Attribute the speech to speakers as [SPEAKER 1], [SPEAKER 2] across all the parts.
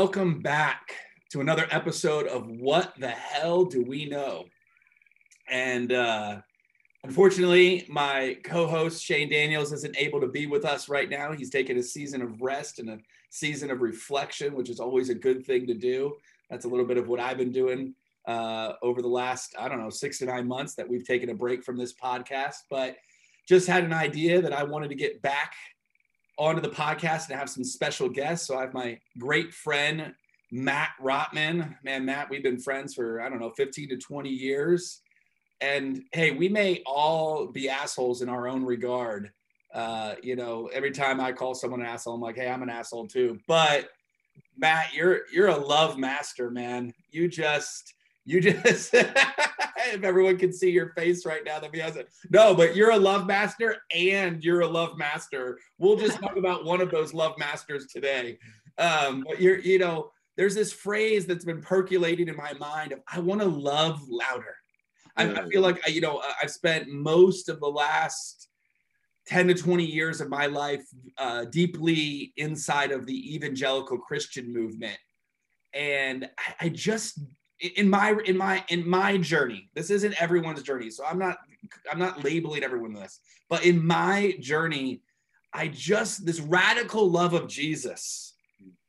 [SPEAKER 1] Welcome back to another episode of What the Hell Do We Know? And uh, unfortunately, my co host Shane Daniels isn't able to be with us right now. He's taking a season of rest and a season of reflection, which is always a good thing to do. That's a little bit of what I've been doing uh, over the last, I don't know, six to nine months that we've taken a break from this podcast. But just had an idea that I wanted to get back onto the podcast and have some special guests. So I have my great friend, Matt Rotman. Man, Matt, we've been friends for, I don't know, 15 to 20 years. And hey, we may all be assholes in our own regard. Uh, you know, every time I call someone an asshole, I'm like, hey, I'm an asshole too. But Matt, you're you're a love master, man. You just you just if everyone can see your face right now, that be awesome. No, but you're a love master and you're a love master. We'll just talk about one of those love masters today. Um, but you're, you know, there's this phrase that's been percolating in my mind of I want to love louder. I, I feel like I, you know I've spent most of the last 10 to 20 years of my life uh, deeply inside of the evangelical Christian movement. And I, I just in my in my in my journey this isn't everyone's journey so i'm not i'm not labeling everyone this but in my journey i just this radical love of jesus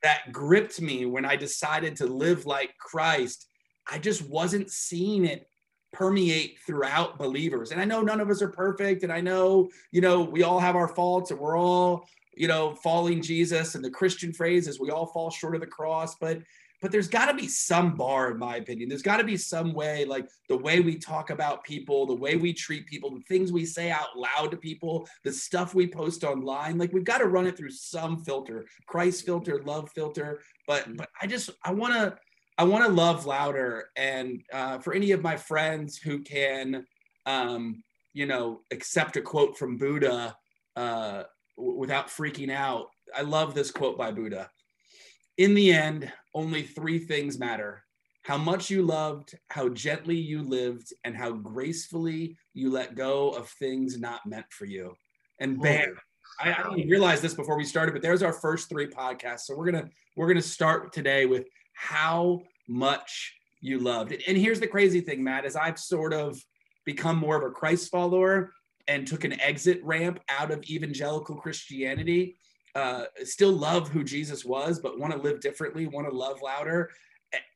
[SPEAKER 1] that gripped me when i decided to live like christ i just wasn't seeing it permeate throughout believers. And i know none of us are perfect and i know you know we all have our faults and we're all you know falling jesus and the christian phrase is we all fall short of the cross but but there's got to be some bar in my opinion. There's got to be some way like the way we talk about people the way we treat people the things we say out loud to people the stuff we post online. Like we've got to run it through some filter christ filter love filter. But mm-hmm. but i just i want to i want to love louder. And uh, for any of my friends who can um, you know accept a quote from buddha uh, w- without freaking out i love this quote by buddha in the end, only three things matter how much you loved, how gently you lived, and how gracefully you let go of things not meant for you. And bam, I, I didn't realize this before we started, but there's our first three podcasts. So we're gonna we're gonna start today with how much you loved. And here's the crazy thing, Matt, is I've sort of become more of a Christ follower and took an exit ramp out of evangelical Christianity uh, still love who Jesus was, but want to live differently, want to love louder.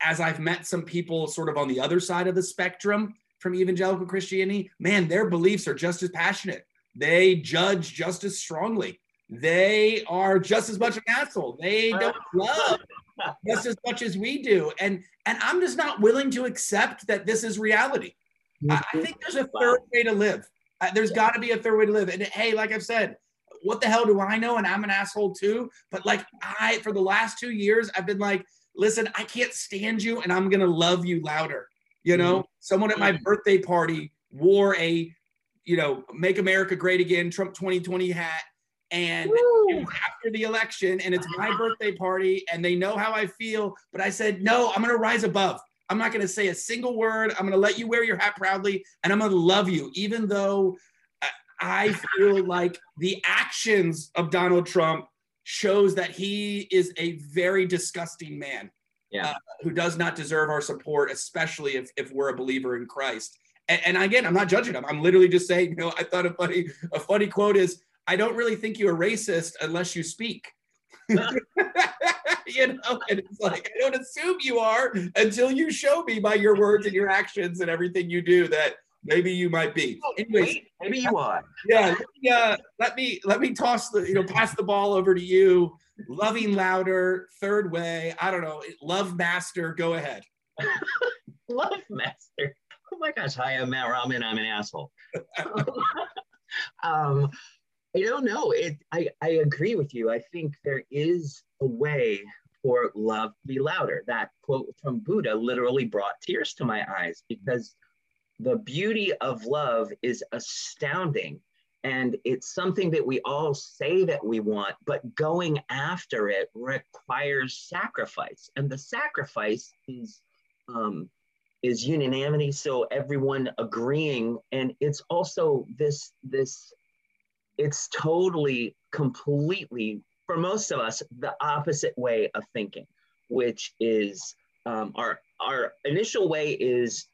[SPEAKER 1] As I've met some people sort of on the other side of the spectrum from evangelical Christianity, man, their beliefs are just as passionate. They judge just as strongly. They are just as much an asshole. They don't love just as much as we do. And and I'm just not willing to accept that this is reality. I, I think there's a third way to live. Uh, there's got to be a third way to live. And hey, like I've said, what the hell do I know? And I'm an asshole too. But like I, for the last two years, I've been like, listen, I can't stand you and I'm going to love you louder. You know, mm-hmm. someone at my mm-hmm. birthday party wore a, you know, make America great again, Trump 2020 hat. And after the election, and it's my birthday party, and they know how I feel. But I said, no, I'm going to rise above. I'm not going to say a single word. I'm going to let you wear your hat proudly, and I'm going to love you, even though I feel like the actions of Donald Trump shows that he is a very disgusting man
[SPEAKER 2] yeah. uh,
[SPEAKER 1] who does not deserve our support, especially if, if we're a believer in Christ. And, and again, I'm not judging him. I'm literally just saying, you know, I thought a funny, a funny quote is, I don't really think you're a racist unless you speak. you know, and it's like, I don't assume you are until you show me by your words and your actions and everything you do that maybe you might be.
[SPEAKER 2] Oh, Anyways, maybe you are.
[SPEAKER 1] Yeah, let me, uh, let me let me toss the you know pass the ball over to you. Loving louder, third way. I don't know. Love master. Go ahead.
[SPEAKER 2] Love master. Oh my gosh! Hi, I'm Matt Rahman. I'm an asshole. um, I don't know. It. I I agree with you. I think there is a way for love to be louder. That quote from Buddha literally brought tears to my eyes because the beauty of love is astounding. And it's something that we all say that we want, but going after it requires sacrifice. And the sacrifice is um, is unanimity, so everyone agreeing. And it's also this this it's totally completely for most of us the opposite way of thinking which is um, our our initial way is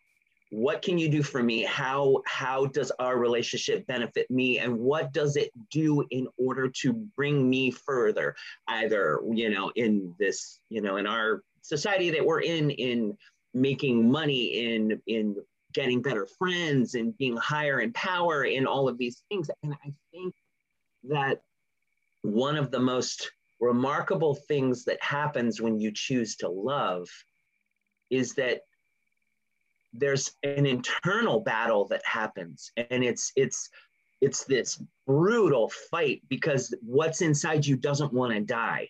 [SPEAKER 2] what can you do for me? How how does our relationship benefit me? And what does it do in order to bring me further either you know in this you know in our society that we're in in making money in in getting better friends and being higher in power in all of these things? And i think that one of the most remarkable things that happens when you choose to love is that there's an internal battle that happens and it's it's it's this brutal fight because what's inside you doesn't want to die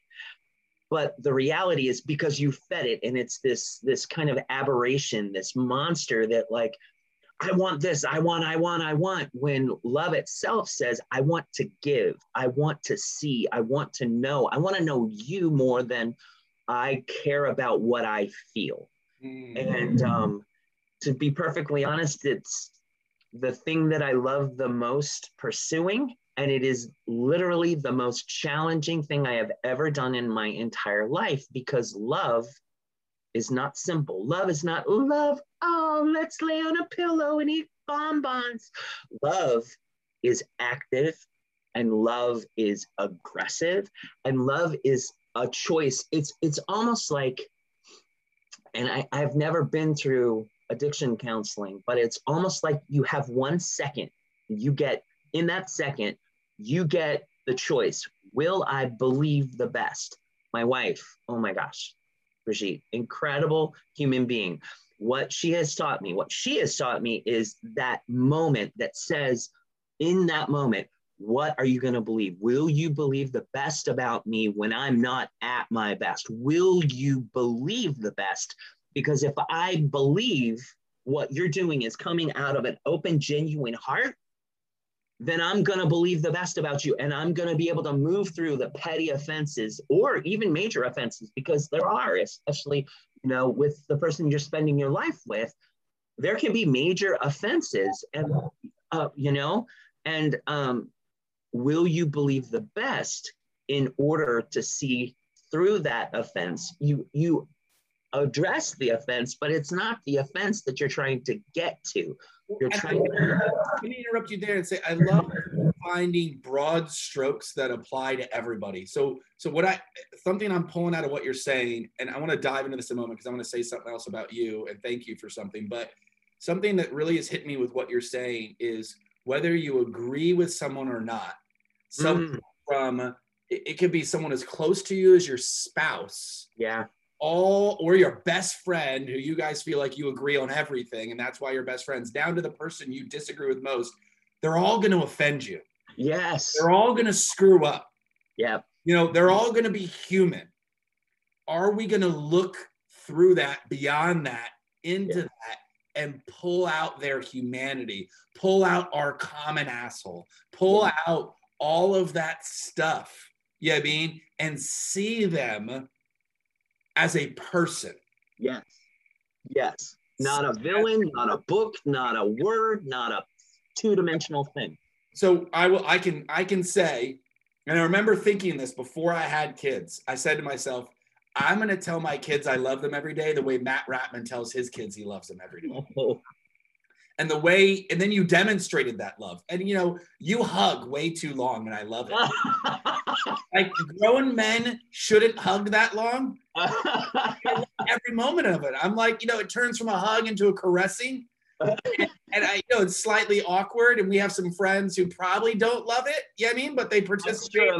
[SPEAKER 2] but the reality is because you fed it and it's this this kind of aberration this monster that like i want this i want i want i want when love itself says i want to give i want to see i want to know i want to know you more than i care about what i feel mm. and um to be perfectly honest, it's the thing that I love the most pursuing. And it is literally the most challenging thing I have ever done in my entire life because love is not simple. Love is not love. Oh, let's lay on a pillow and eat bonbons. Love is active and love is aggressive and love is a choice. It's it's almost like, and I, I've never been through addiction counseling, but it's almost like you have one second. You get in that second, you get the choice. Will I believe the best? My wife, oh my gosh, Brigitte, incredible human being. What she has taught me, what she has taught me is that moment that says, in that moment, what are you going to believe? Will you believe the best about me when I'm not at my best? Will you believe the best because if I believe what you're doing is coming out of an open, genuine heart, then I'm going to believe the best about you. And I'm going to be able to move through the petty offenses or even major offenses because there are, especially, you know, with the person you're spending your life with, there can be major offenses. And, uh, you know, and um, will you believe the best in order to see through that offense? You, you address the offense, but it's not the offense that you're trying to get to. You're trying to.
[SPEAKER 1] Let me interrupt you there and say I love finding broad strokes that apply to everybody. So, so what I something I'm pulling out of what you're saying, and I want to dive into this in a moment because I want to say something else about you and thank you for something. But something that really has hit me with what you're saying is whether you agree with someone or not. Some mm. from it, it could be someone as close to you as your spouse.
[SPEAKER 2] Yeah
[SPEAKER 1] all or your best friend who you guys feel like you agree on everything and that's why you're best friends down to the person you disagree with most they're all going to offend you.
[SPEAKER 2] Yes.
[SPEAKER 1] They're all going to screw up.
[SPEAKER 2] Yeah
[SPEAKER 1] you know they're all going to be human. Are we going to look through that beyond that into yeah. that and pull out their humanity pull out our common asshole pull yeah. out all of that stuff you know I mean and see them as a person.
[SPEAKER 2] Yes. Yes. Not a villain, not a book, not a word, not a two-dimensional thing.
[SPEAKER 1] So I will I can I can say, and I remember thinking this before I had kids. I said to myself, I'm going to tell my kids I love them every day the way Matt Ratman tells his kids he loves them every day. Oh and the way and then you demonstrated that love and you know you hug way too long and i love it like grown men shouldn't hug that long every moment of it i'm like you know it turns from a hug into a caressing and, and i you know it's slightly awkward and we have some friends who probably don't love it you know i mean but they participate,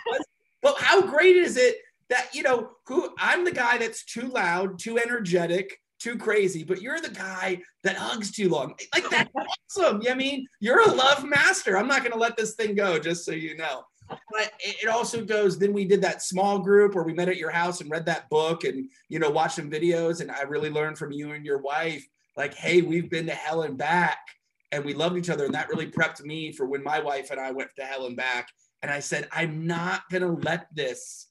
[SPEAKER 1] but how great is it that you know who i'm the guy that's too loud too energetic too crazy, but you're the guy that hugs too long. Like that's awesome. You know I mean you're a love master. I'm not gonna let this thing go, just so you know. But it also goes. Then we did that small group where we met at your house and read that book and you know watched some videos. And I really learned from you and your wife, like, hey, we've been to hell and back, and we loved each other, and that really prepped me for when my wife and I went to hell and back. And I said, I'm not gonna let this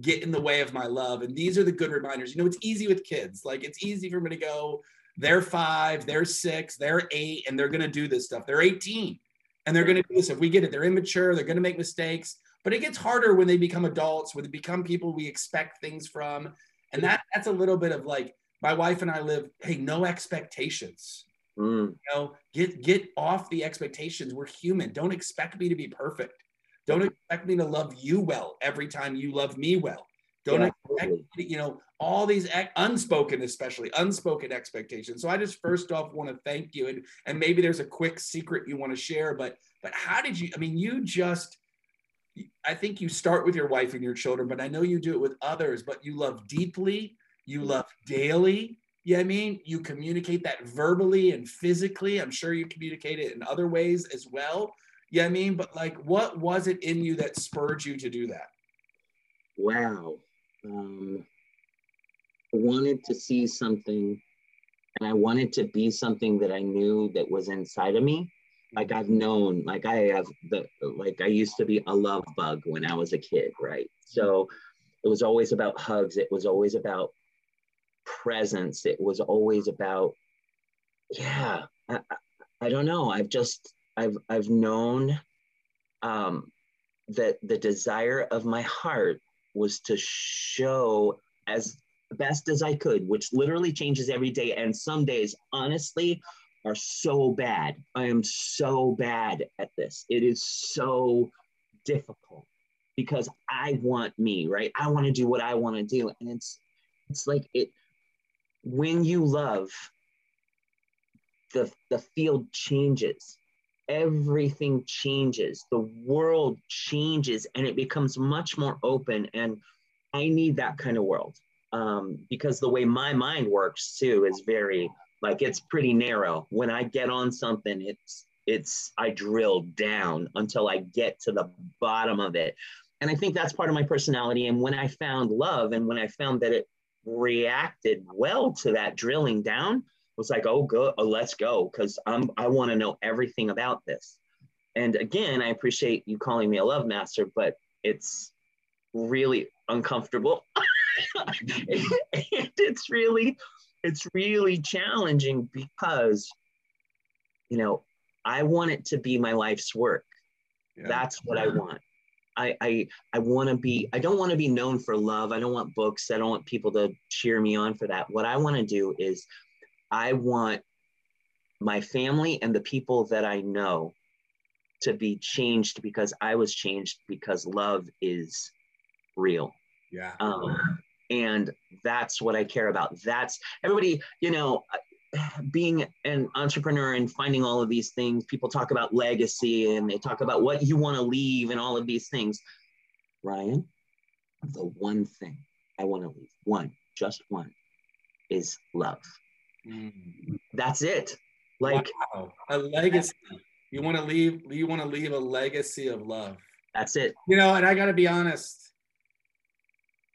[SPEAKER 1] get in the way of my love. And these are the good reminders. You know, it's easy with kids. Like it's easy for me to go, they're five, they're six, they're eight, and they're going to do this stuff. They're 18 and they're going to do this. If we get it, they're immature, they're going to make mistakes. But it gets harder when they become adults, when they become people we expect things from. And that that's a little bit of like my wife and I live, hey, no expectations.
[SPEAKER 2] Mm.
[SPEAKER 1] You know, get get off the expectations. We're human. Don't expect me to be perfect. Don't expect me to love you well every time you love me well. Don't
[SPEAKER 2] Yeah,
[SPEAKER 1] expect
[SPEAKER 2] totally.
[SPEAKER 1] you know all these unspoken, especially unspoken expectations. So I just first off want to thank you, and and maybe there's a quick secret you want to share, but but how did you? I mean, you just. I think you start with your wife and your children, but I know you do it with others. But you love deeply, you mm-hmm. love daily. Yeah, I mean, you communicate that verbally and physically. I'm sure you communicate it in other ways as well. Yeah, I mean, but like, what was it in you that spurred you to do that?
[SPEAKER 2] Wow. Um, wanted to see something and I wanted to be something that I knew that was inside of me. Like I've known, like I have the, like I used to be a love bug when I was a kid, right? So it was always about hugs. It was always about presence. It was always about, yeah, I, I, I don't know. I've just, I've, I've known um, that the desire of my heart was to show as best as I could, which literally changes every day. And some days, honestly, are so bad. I am so bad at this. It is so difficult because I want me, right? I want to do what I want to do. And it's it's like it when you love, the the field changes. Everything changes. The world changes and it becomes much more open. And I need that kind of world um, because the way my mind works too is very like it's pretty narrow. When I get on something, it's it's I drill down until I get to the bottom of it. And I think that's part of my personality. And when I found love and when I found that it reacted well to that drilling down, was like, oh, good, oh, let's go, because I'm I want to know everything about this. And again, I appreciate you calling me a love master, but it's really uncomfortable. and it's really, it's really challenging because, you know, I want it to be my life's work.
[SPEAKER 1] Yeah.
[SPEAKER 2] That's what I want. I I I want to be. I don't want to be known for love. I don't want books. I don't want people to cheer me on for that. What I want to do is, I want my family and the people that I know to be changed because I was changed because love is real.
[SPEAKER 1] yeah.
[SPEAKER 2] Um, and that's what I care about. That's everybody, you know, being an entrepreneur and finding all of these things. People talk about legacy and they talk about what you want to leave and all of these things. Ryan, the one thing I want to leave, one, just one, is love.
[SPEAKER 1] Mm.
[SPEAKER 2] That's it. Like,
[SPEAKER 1] wow. a legacy. You want to leave. You want to leave a legacy of love.
[SPEAKER 2] that's it.
[SPEAKER 1] You know, and I got to be honest.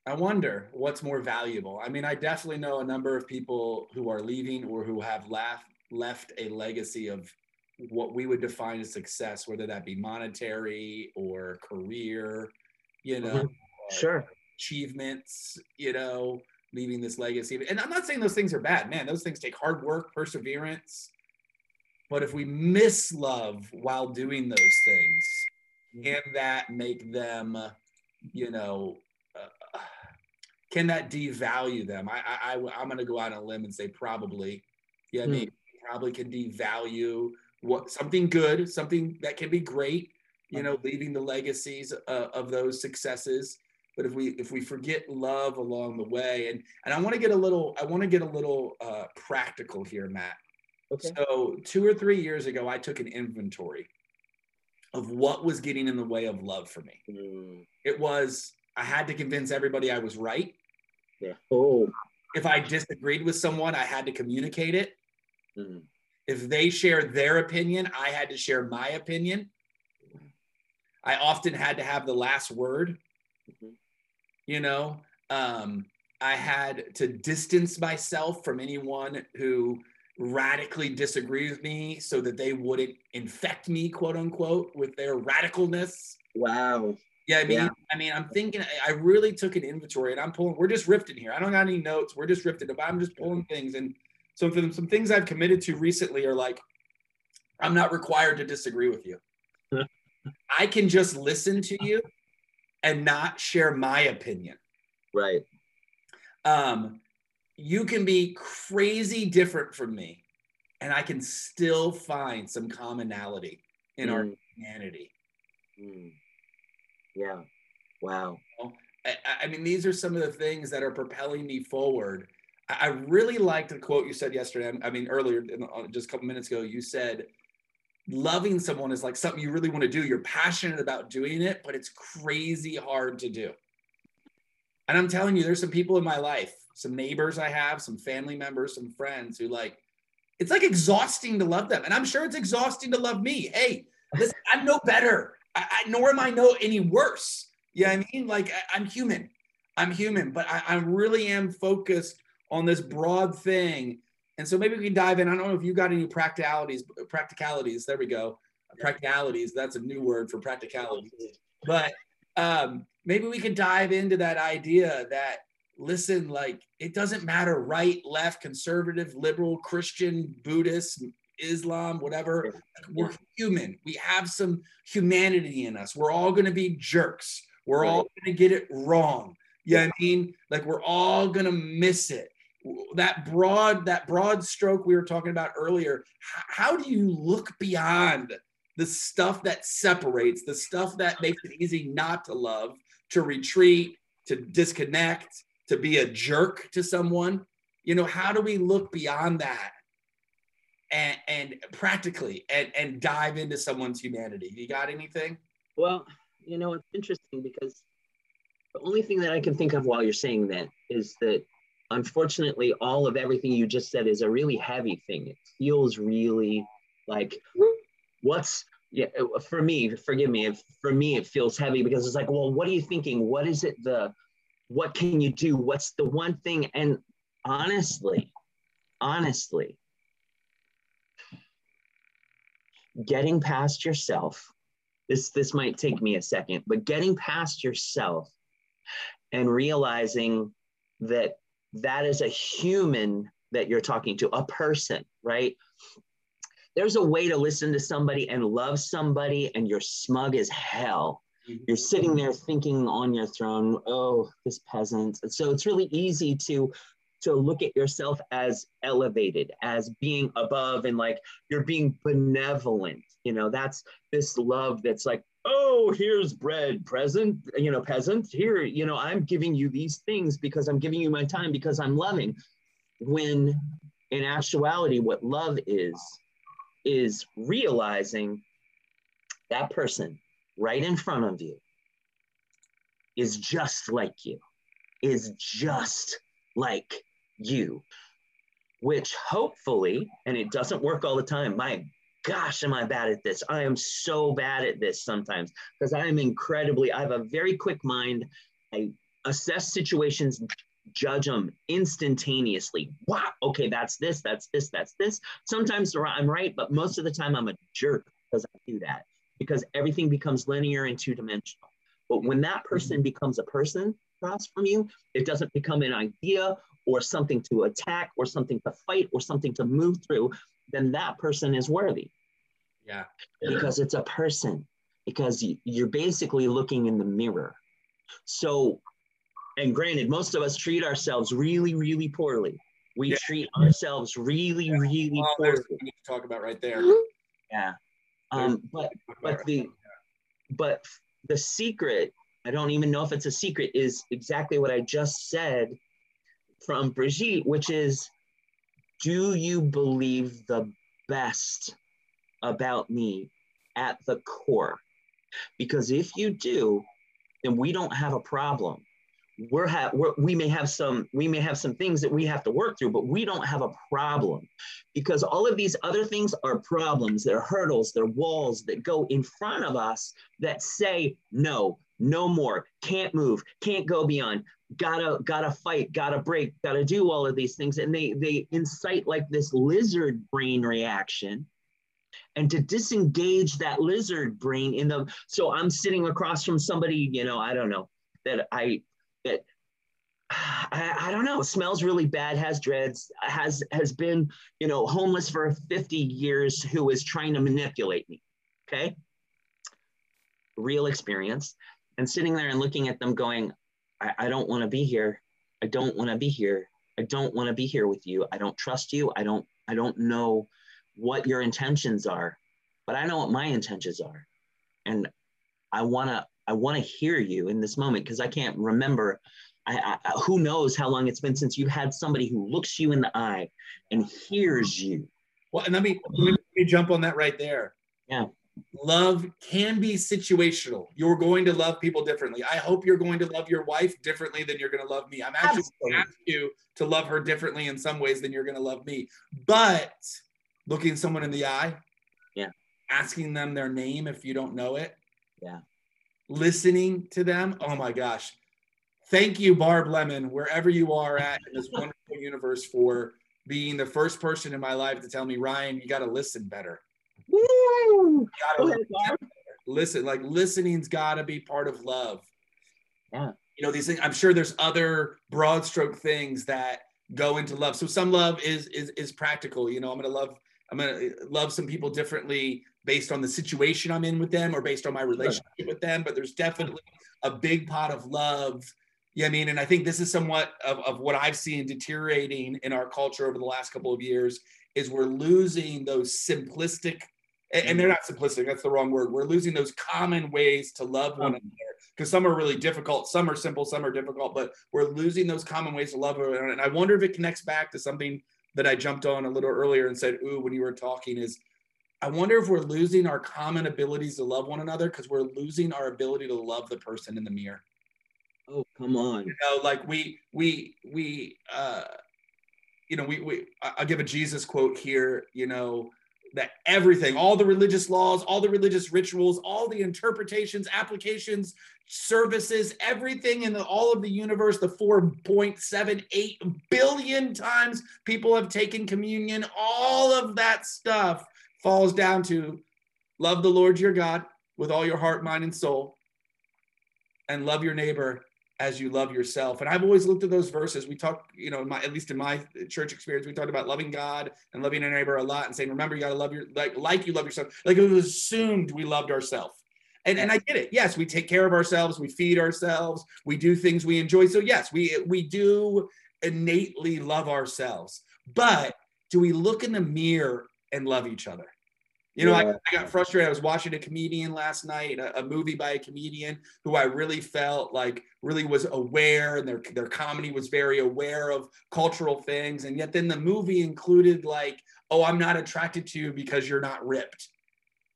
[SPEAKER 1] I wonder what's more valuable. I mean, I definitely know a number of people who are leaving or who have left left a legacy of what we would define as success, whether that be monetary or career, you know,
[SPEAKER 2] Mhm. Sure.
[SPEAKER 1] achievements, you know, leaving this legacy. And I'm not saying those things are bad, man. Those things take hard work, perseverance. But if we miss love while doing those things, can that make them, you know, uh, can that devalue them? I, I, I I'm going to go out on a limb and say probably. Yeah, I
[SPEAKER 2] Hmm.
[SPEAKER 1] mean, probably can devalue what something good, something that can be great. You know, leaving the legacies uh, of those successes. But if we if we forget love along the way, and and I want to get a little I want to get a little uh, practical here, Matt.
[SPEAKER 2] Okay.
[SPEAKER 1] So two or three years ago, I took an inventory of what was getting in the way of love for me.
[SPEAKER 2] Mm,
[SPEAKER 1] It was I had to convince everybody I was right.
[SPEAKER 2] yeah. Oh.
[SPEAKER 1] If I disagreed with someone, I had to communicate it.
[SPEAKER 2] Mm,
[SPEAKER 1] If they shared their opinion, I had to share my opinion. I often had to have the last word.
[SPEAKER 2] mhm.
[SPEAKER 1] You know, um, I had to distance myself from anyone who radically disagreed with me so that they wouldn't infect me, quote unquote, with their radicalness.
[SPEAKER 2] Wow.
[SPEAKER 1] Yeah, I mean,
[SPEAKER 2] Yeah.
[SPEAKER 1] I mean, I'm thinking. I really took an inventory, and I'm pulling. We're just rifting here. I don't got any notes. We're just rifting. But I'm just pulling things, and so for them, some things I've committed to recently are like, I'm not required to disagree with you. I can just listen to you and not share my opinion.
[SPEAKER 2] Right.
[SPEAKER 1] um, you can be crazy different from me, and I can still find some commonality in mm. our humanity. Mm.
[SPEAKER 2] Yeah. Wow.
[SPEAKER 1] I, I, mean, these are some of the things that are propelling me forward. I, I really liked the quote you said yesterday. I mean, earlier, uh, just a couple minutes ago, you said, loving someone is like something you really want to do. You're passionate about doing it, but it's crazy hard to do. And I'm telling you, there's some people in my life, some neighbors I have, some family members, some friends who like, it's like exhausting to love them. And I'm sure it's exhausting to love me. Hey, listen, I'm no better, I, I, nor am I no any worse. Yeah, you know I mean, like I, am human. I'm human, but I, I really am focused on this broad thing. And so maybe we can dive in. I don't know if you got any practicalities, practicalities. There we go. Practicalities. That's a new word for practicality. But um, maybe we can dive into that idea that listen, like it doesn't matter right, left, conservative, liberal, Christian, Buddhist, Islam, whatever. We're human. We have some humanity in us. We're all going to be jerks. We're all going to get it wrong. Yeah, you know I mean, like we're all going to miss it. That broad, that broad stroke we were talking about earlier. How do you look beyond the stuff that separates, the stuff that makes it easy not to love, to retreat, to disconnect, to be a jerk to someone? You know, how do we look beyond that and, and practically and, and dive into someone's humanity. You got anything?
[SPEAKER 2] Well, you know, it's interesting because the only thing that I can think of while you're saying that is that unfortunately, all of everything you just said is a really heavy thing. It feels really like what's yeah for me forgive me if for me it feels heavy because it's like well what are you thinking? What is it the what can you do? What's the one thing? And honestly honestly getting past yourself this this might take me a second but getting past yourself and realizing that that is a human that you're talking to a person right? There's a way to listen to somebody and love somebody and you're smug as hell. Mm-hmm. You're sitting there thinking on your throne oh this peasant. So it's really easy to to look at yourself as elevated, as being above, and like you're being benevolent. You know, that's this love that's like, oh, here's bread, present, you know, peasant. Here, you know, I'm giving you these things because I'm giving you my time because I'm loving. When in actuality, what love is, is realizing that person right in front of you is just like you, is just like you, which hopefully, and it doesn't work all the time. My gosh, am I bad at this? I am so bad at this sometimes because I am incredibly, I have a very quick mind. I assess situations, judge them instantaneously. Wow, okay, that's this, that's this, that's this. Sometimes I'm right, but most of the time I'm a jerk because I do that because everything becomes linear and two dimensional. But when that person mm-hmm. becomes a person across from you, it doesn't become an idea or something to attack or something to fight or something to move through, then that person is worthy.
[SPEAKER 1] Yeah.
[SPEAKER 2] Because it's a person, because you're basically looking in the mirror. So, and granted, most of us treat ourselves really, really poorly. We yeah. treat ourselves really, yeah. really well, poorly.
[SPEAKER 1] to talk about right there.
[SPEAKER 2] Yeah. Um, but but the but the secret, I don't even know if it's a secret, is exactly what I just said from Brigitte, which is Do you believe the best about me at the core? Because if you do, then we don't have a problem. We're, ha- we're we may have some we may have some things that we have to work through, but we don't have a problem because all of these other things are problems. They're hurdles. They're walls that go in front of us that say no, no more, can't move, can't go beyond. Gotta gotta fight. Gotta break. Gotta do all of these things. And they they incite like this lizard brain reaction. And to disengage that lizard brain in the so i'm sitting across from somebody you know i don't know that i that I, I don't know smells really bad has dreads has has been you know homeless for 50 years who is trying to manipulate me. Okay? Real experience and sitting there and looking at them going I, I don't want to be here. I don't want to be here. I don't want to be here with you. I don't trust you. I don't I don't know what your intentions are, but I know what my intentions are. And I want to I want to hear you in this moment because I can't remember I, I, who knows how long it's been since you had somebody who looks you in the eye and hears you.
[SPEAKER 1] Well, and let me, let me jump on that right there.
[SPEAKER 2] Yeah.
[SPEAKER 1] Love can be situational. You're going to love people differently. I hope you're going to love your wife differently than you're going to love me. I'm actually going to ask you to love her differently in some ways than you're going to love me. But looking someone in the eye,
[SPEAKER 2] yeah,
[SPEAKER 1] asking them their name if you don't know it,
[SPEAKER 2] yeah,
[SPEAKER 1] listening to them. Oh my gosh, thank you, Barb Lemon, wherever you are at in this wonderful universe, for being the first person in my life to tell me, Ryan, you got to listen better.
[SPEAKER 2] Woo!
[SPEAKER 1] Listen, like listening's got to be part of love.
[SPEAKER 2] Yeah.
[SPEAKER 1] You know, these things, I'm sure there's other broad stroke things that go into love. So some love is is is practical. You know, I'm gonna love I'm gonna uh, love some people differently based on the situation I'm in with them or based on my relationship with them. But there's definitely a big pot of love yeah, I mean, and I think this is somewhat of, of what I've seen deteriorating in our culture over the last couple of years is we're losing those simplistic, and they're not simplistic, that's the wrong word. We're losing those common ways to love one another because some are really difficult, some are simple, some are difficult, but we're losing those common ways to love one another. And I wonder if it connects back to something that I jumped on a little earlier and said, ooh, when you were talking is I wonder if we're losing our common abilities to love one another because we're losing our ability to love the person in the mirror.
[SPEAKER 2] Oh, come on.
[SPEAKER 1] You know, like we we we uh you know, we we I'll give a Jesus quote here, you know, that everything, all the religious laws, all the religious rituals, all the interpretations, applications, services, everything in the, all of the universe, the 4.78 billion times people have taken communion, all of that stuff falls down to love the Lord your God with all your heart, mind, and soul, and love your neighbor as you love yourself. And I've always looked at those verses. We talk, you know, my, at least in my church experience, we talked about loving God and loving our neighbor a lot and saying, remember, you got to love your, like, like you love yourself. Like it was assumed we loved ourselves. And, and I get it. Yes, we take care of ourselves. We feed ourselves. We do things we enjoy. So yes, we, we do innately love ourselves, but do we look in the mirror and love each other? You know, yeah. I, I, got frustrated. I was watching a comedian last night, a, a, movie by a comedian who I really felt like really was aware, and their their comedy was very aware of cultural things. And yet, then the movie included like, "Oh, I'm not attracted to you because you're not ripped."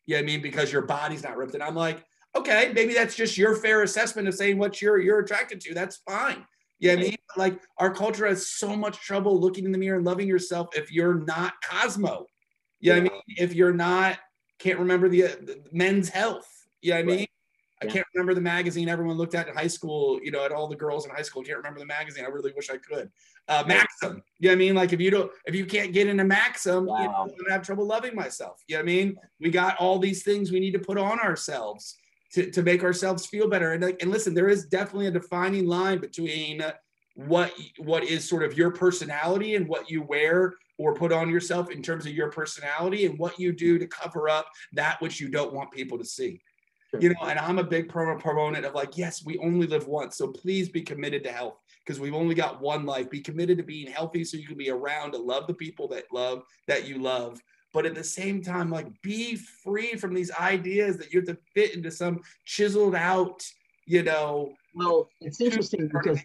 [SPEAKER 1] Yeah, you know I mean because your body's not ripped. And I'm like, okay, maybe that's just your fair assessment of saying what you're you're attracted to. That's fine. Yeah, you know I mean, like our culture has so much trouble looking in the mirror and loving yourself if you're not Cosmo yeah, I mean, if you're not can't remember the, uh, the men's health. Yeah, I mean. I can't remember the magazine everyone looked at in high school. You know, at all the girls in high school can't remember the magazine. I really wish I could. Uh, Maxim. Yeah, I mean, like if you don't, if you can't get into Maxim, wow. you know, I'm gonna have trouble loving myself. Yeah, I mean, we got all these things we need to put on ourselves to, to make ourselves feel better. And like, and listen, there is definitely a defining line between what what is sort of your personality and what you wear or put on yourself in terms of your personality and what you do to cover up that which you don't want people to see. You know, and I'm a big proponent of like, yes, we only live once. So please be committed to health because we've only got one life. Be committed to being healthy so you can be around to love the people that love that you love. But at the same time, like be free from these ideas that you have to fit into some chiseled out, you know.
[SPEAKER 2] Well, it's interesting because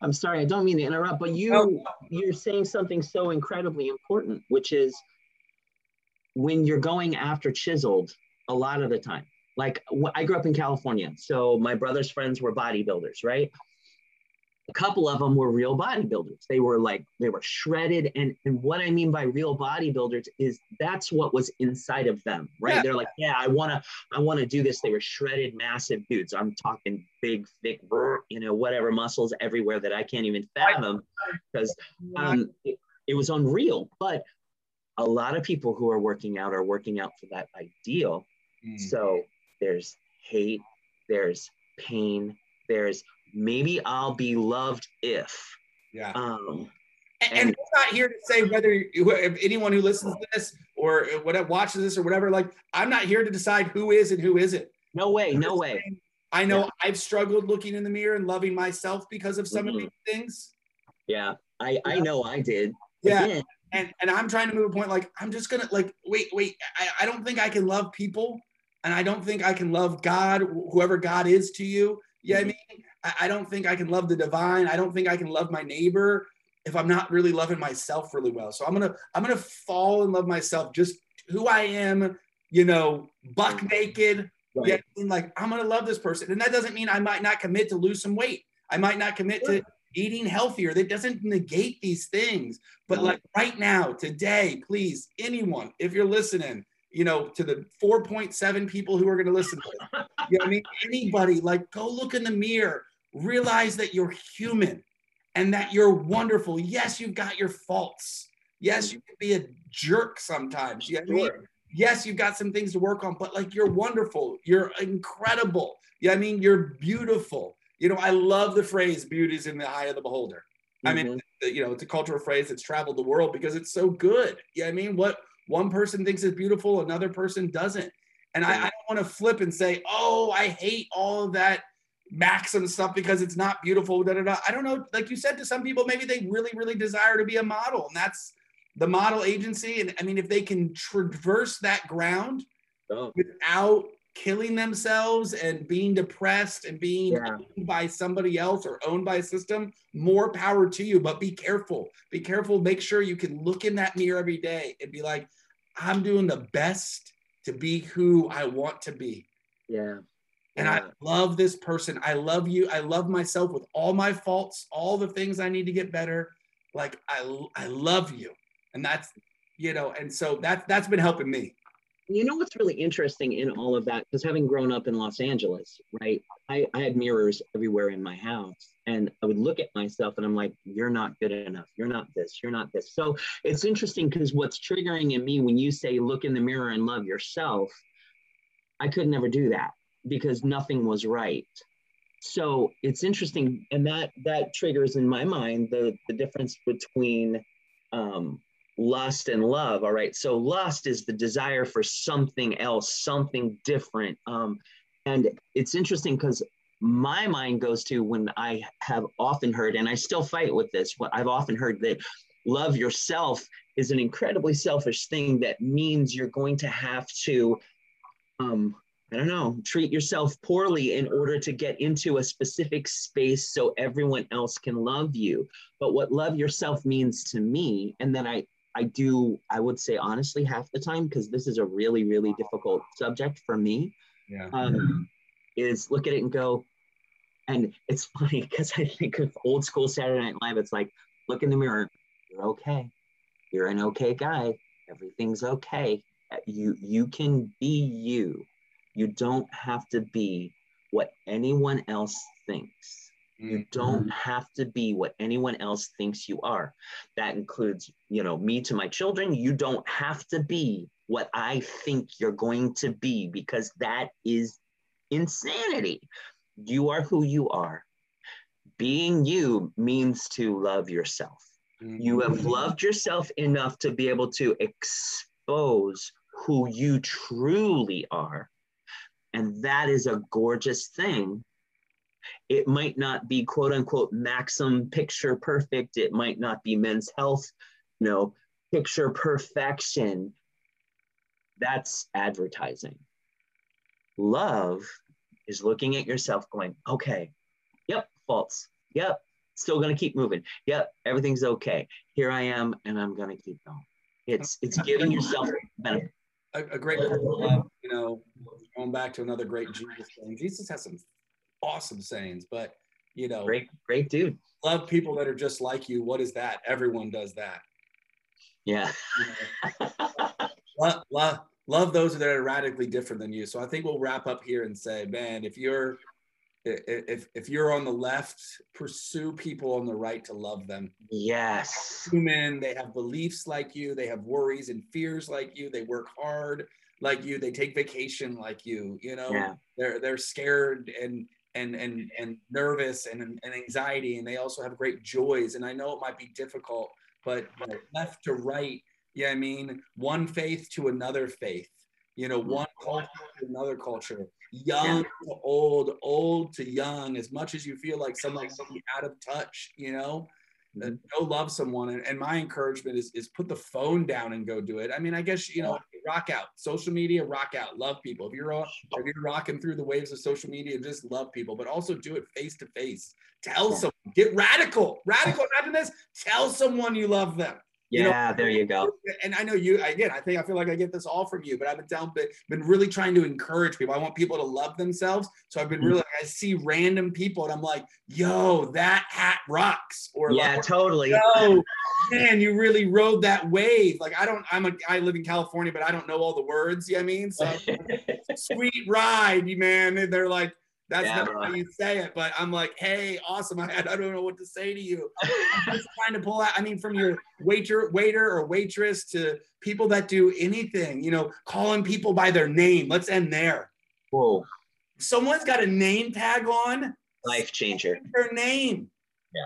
[SPEAKER 2] I'm sorry, I don't mean to interrupt, but you you're saying something so incredibly important, which is when you're going after chiseled a lot of the time. Like I grew up in California, so my brother's friends were bodybuilders, right? A couple of them were real bodybuilders. They were like, they were shredded. And, and what I mean by real bodybuilders is that's what was inside of them, right? Yeah. They're like, yeah, I want to, I want to do this. They were shredded, massive dudes. I'm talking big, thick, you know, whatever muscles everywhere that I can't even fathom because um, it, it was unreal. But a lot of people who are working out are working out for that ideal. Mm. So there's hate, there's pain, there's maybe I'll be loved if.
[SPEAKER 1] Yeah. Um, and, and, we're not here to say whether if anyone who listens to this or whatever watches this or whatever, like I'm not here to decide who is and who isn't.
[SPEAKER 2] No way, no way.
[SPEAKER 1] I know yeah. I've struggled looking in the mirror and loving myself because of some mm-hmm. of these things.
[SPEAKER 2] Yeah, I I know I did.
[SPEAKER 1] Yeah. Again. And and I'm trying to move a point like I'm just gonna like wait wait I, I don't think I can love people and I don't think I can love God whoever God is to you. Yeah, mm-hmm. I mean I, I don't think I can love the divine. I don't think I can love my neighbor if I'm not really loving myself really well. So I'm gonna I'm gonna fall in love myself just who I am, you know, buck naked. Right. Yeah, I mean, like I'm gonna love this person, and that doesn't mean I might not commit to lose some weight. I might not commit to eating healthier. That doesn't negate these things. But like right now, today, please, anyone, if you're listening, you know, to the 4.7 people who are going to listen to it, you know I mean? Anybody, like, go look in the mirror, realize that you're human and that you're wonderful. Yes, you've got your faults. Yes, you can be a jerk sometimes. You know I mean? Yes, you've got some things to work on, but like you're wonderful. You're incredible. Yeah, I mean, you're beautiful. You know, I love the phrase beauty is in the eye of the beholder. Mm-hmm. I mean, mm-hmm. you know, it's a cultural phrase that's traveled the world because it's so good. Yeah, I mean, what one person thinks it's beautiful, another person doesn't. And I, I don't want to flip and say, oh, I hate all of that maxim stuff because it's not beautiful. Da, da, da. I don't know. Like you said to some people, maybe they really, really desire to be a model, and that's the model agency. And I mean, if they can traverse that ground oh. without killing themselves and being depressed and being yeah. owned by somebody else or owned by a system, more power to you. But be careful. Be careful. Make sure you can look in that mirror every day and be like, I'm doing the best to be who I want to be.
[SPEAKER 2] Yeah.
[SPEAKER 1] And I love this person. I love you. I love myself with all my faults, all the things I need to get better. Like I, I love you. And that's, you know, and so that that's been helping me.
[SPEAKER 2] You know what's really interesting in all of that? Because having grown up in Los Angeles, right? I, I had mirrors everywhere in my house. And I would look at myself and I'm like, you're not good enough. You're not this. You're not this. So it's interesting because what's triggering in me when you say look in the mirror and love yourself, I could never do that because nothing was right. So it's interesting, and that that triggers in my mind the the difference between um, lust and love. All right, so lust is the desire for something else, something different, um, and it's interesting because my mind goes to when I have often heard, and I still fight with this. What I've often heard that love yourself is an incredibly selfish thing that means you're going to have to um, I don't know, treat yourself poorly in order to get into a specific space so everyone else can love you. But what love yourself means to me, and then I, I do, I would say honestly, half the time, because this is a really, really difficult subject for me,
[SPEAKER 1] yeah.
[SPEAKER 2] um, is look at it and go, and it's funny because I think of old school Saturday Night Live. It's like, look in the mirror, you're okay. You're an okay guy. Everything's okay. You you can be you you don't have to be what anyone else thinks. You mm-hmm. don't have to be what anyone else thinks you are. That includes, you know, me to my children. You don't have to be what I think you're going to be because that is insanity. You are who you are. Being you means to love yourself. Mm-hmm. You have loved yourself enough to be able to expose who you truly are and that is a gorgeous thing. It might not be quote unquote maxim picture perfect. It might not be men's health, you know, picture perfection. That's advertising. Love is looking at yourself going, okay, yep, faults. Yep, still gonna keep moving. Yep, everything's okay. Here I am, and I'm gonna keep going. It's it's giving yourself benefit
[SPEAKER 1] a, a great, uh, you know, going back to another great Jesus saying. Jesus has some awesome sayings, but you know,
[SPEAKER 2] great, great dude.
[SPEAKER 1] Love people that are just like you. What is that? Everyone does that.
[SPEAKER 2] Yeah.
[SPEAKER 1] You know, love, love, love those that are radically different than you. So I think we'll wrap up here and say, man, if you're if if you're on the left, pursue people on the right to love them.
[SPEAKER 2] Yes.
[SPEAKER 1] Human, they have beliefs like you, they have worries and fears like you, they work hard like you, they take vacation like you, you know, yeah. they're they're scared and and and mm-hmm. and nervous and, and anxiety and they also have great joys. And I know it might be difficult, but you know, left to right, yeah, I mean, one faith to another faith you know, mm-hmm. one culture to another culture, young to old, old to young, as much as you feel like someone's out of touch, you know, uh, mm-hmm. go love someone. And, and, my encouragement is, is put the phone down and go do it. I mean, I guess, you know, rock out, social media, rock out, love people. If you're, if you're rocking through the waves of social media, just love people, but also do it face to face. Tell someone, get radical, radical happiness. Tell someone you love them.
[SPEAKER 2] Yeah, you know, there you go.
[SPEAKER 1] And I know you again. I think I feel like I get this all from you, but I've been down, but been really trying to encourage people. I want people to love themselves. So I've been mm-hmm. really. I see random people, and I'm like, "Yo, that hat rocks!"
[SPEAKER 2] Or yeah,
[SPEAKER 1] like,
[SPEAKER 2] totally.
[SPEAKER 1] Yo, man, you really rode that wave. Like I don't. I'm a. I live in California, but I don't know all the words. You know I mean, so sweet ride, you man. They're like that's yeah, not how you say it, but I'm like, hey, awesome. I, I don't know what to say to you. I'm just trying to pull out. I mean, from your waiter, waiter or waitress to people that do anything, you know, calling people by their name. Let's end there.
[SPEAKER 2] Whoa.
[SPEAKER 1] Someone's got a name tag on.
[SPEAKER 2] Life changer.
[SPEAKER 1] Their name.
[SPEAKER 2] Yeah.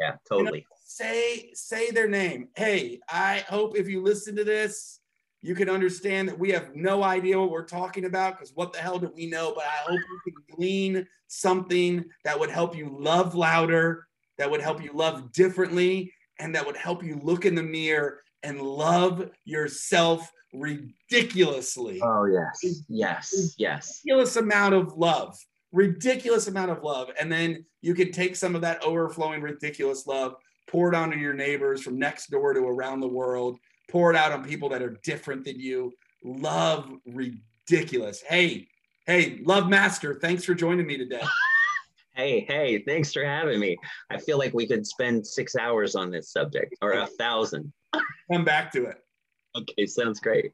[SPEAKER 2] Yeah, totally. You know,
[SPEAKER 1] say say their name. Hey, I hope if you listen to this, you can understand that we have no idea what we're talking about because what the hell do we know? But I hope you can glean something that would help you love louder, that would help you love differently, and that would help you look in the mirror and love yourself ridiculously.
[SPEAKER 2] Oh, yes. Yes. Yes.
[SPEAKER 1] Ridiculous amount of love. Ridiculous amount of love. And then you can take some of that overflowing, ridiculous love, pour it on your neighbors from next door to around the world, pour it out on people that are different than you. Love ridiculous. Hey, hey, love master, thanks for joining me today.
[SPEAKER 2] Hey, hey, thanks for having me. I feel like we could spend six hours on this subject or a thousand.
[SPEAKER 1] Come back to it.
[SPEAKER 2] Okay, sounds great.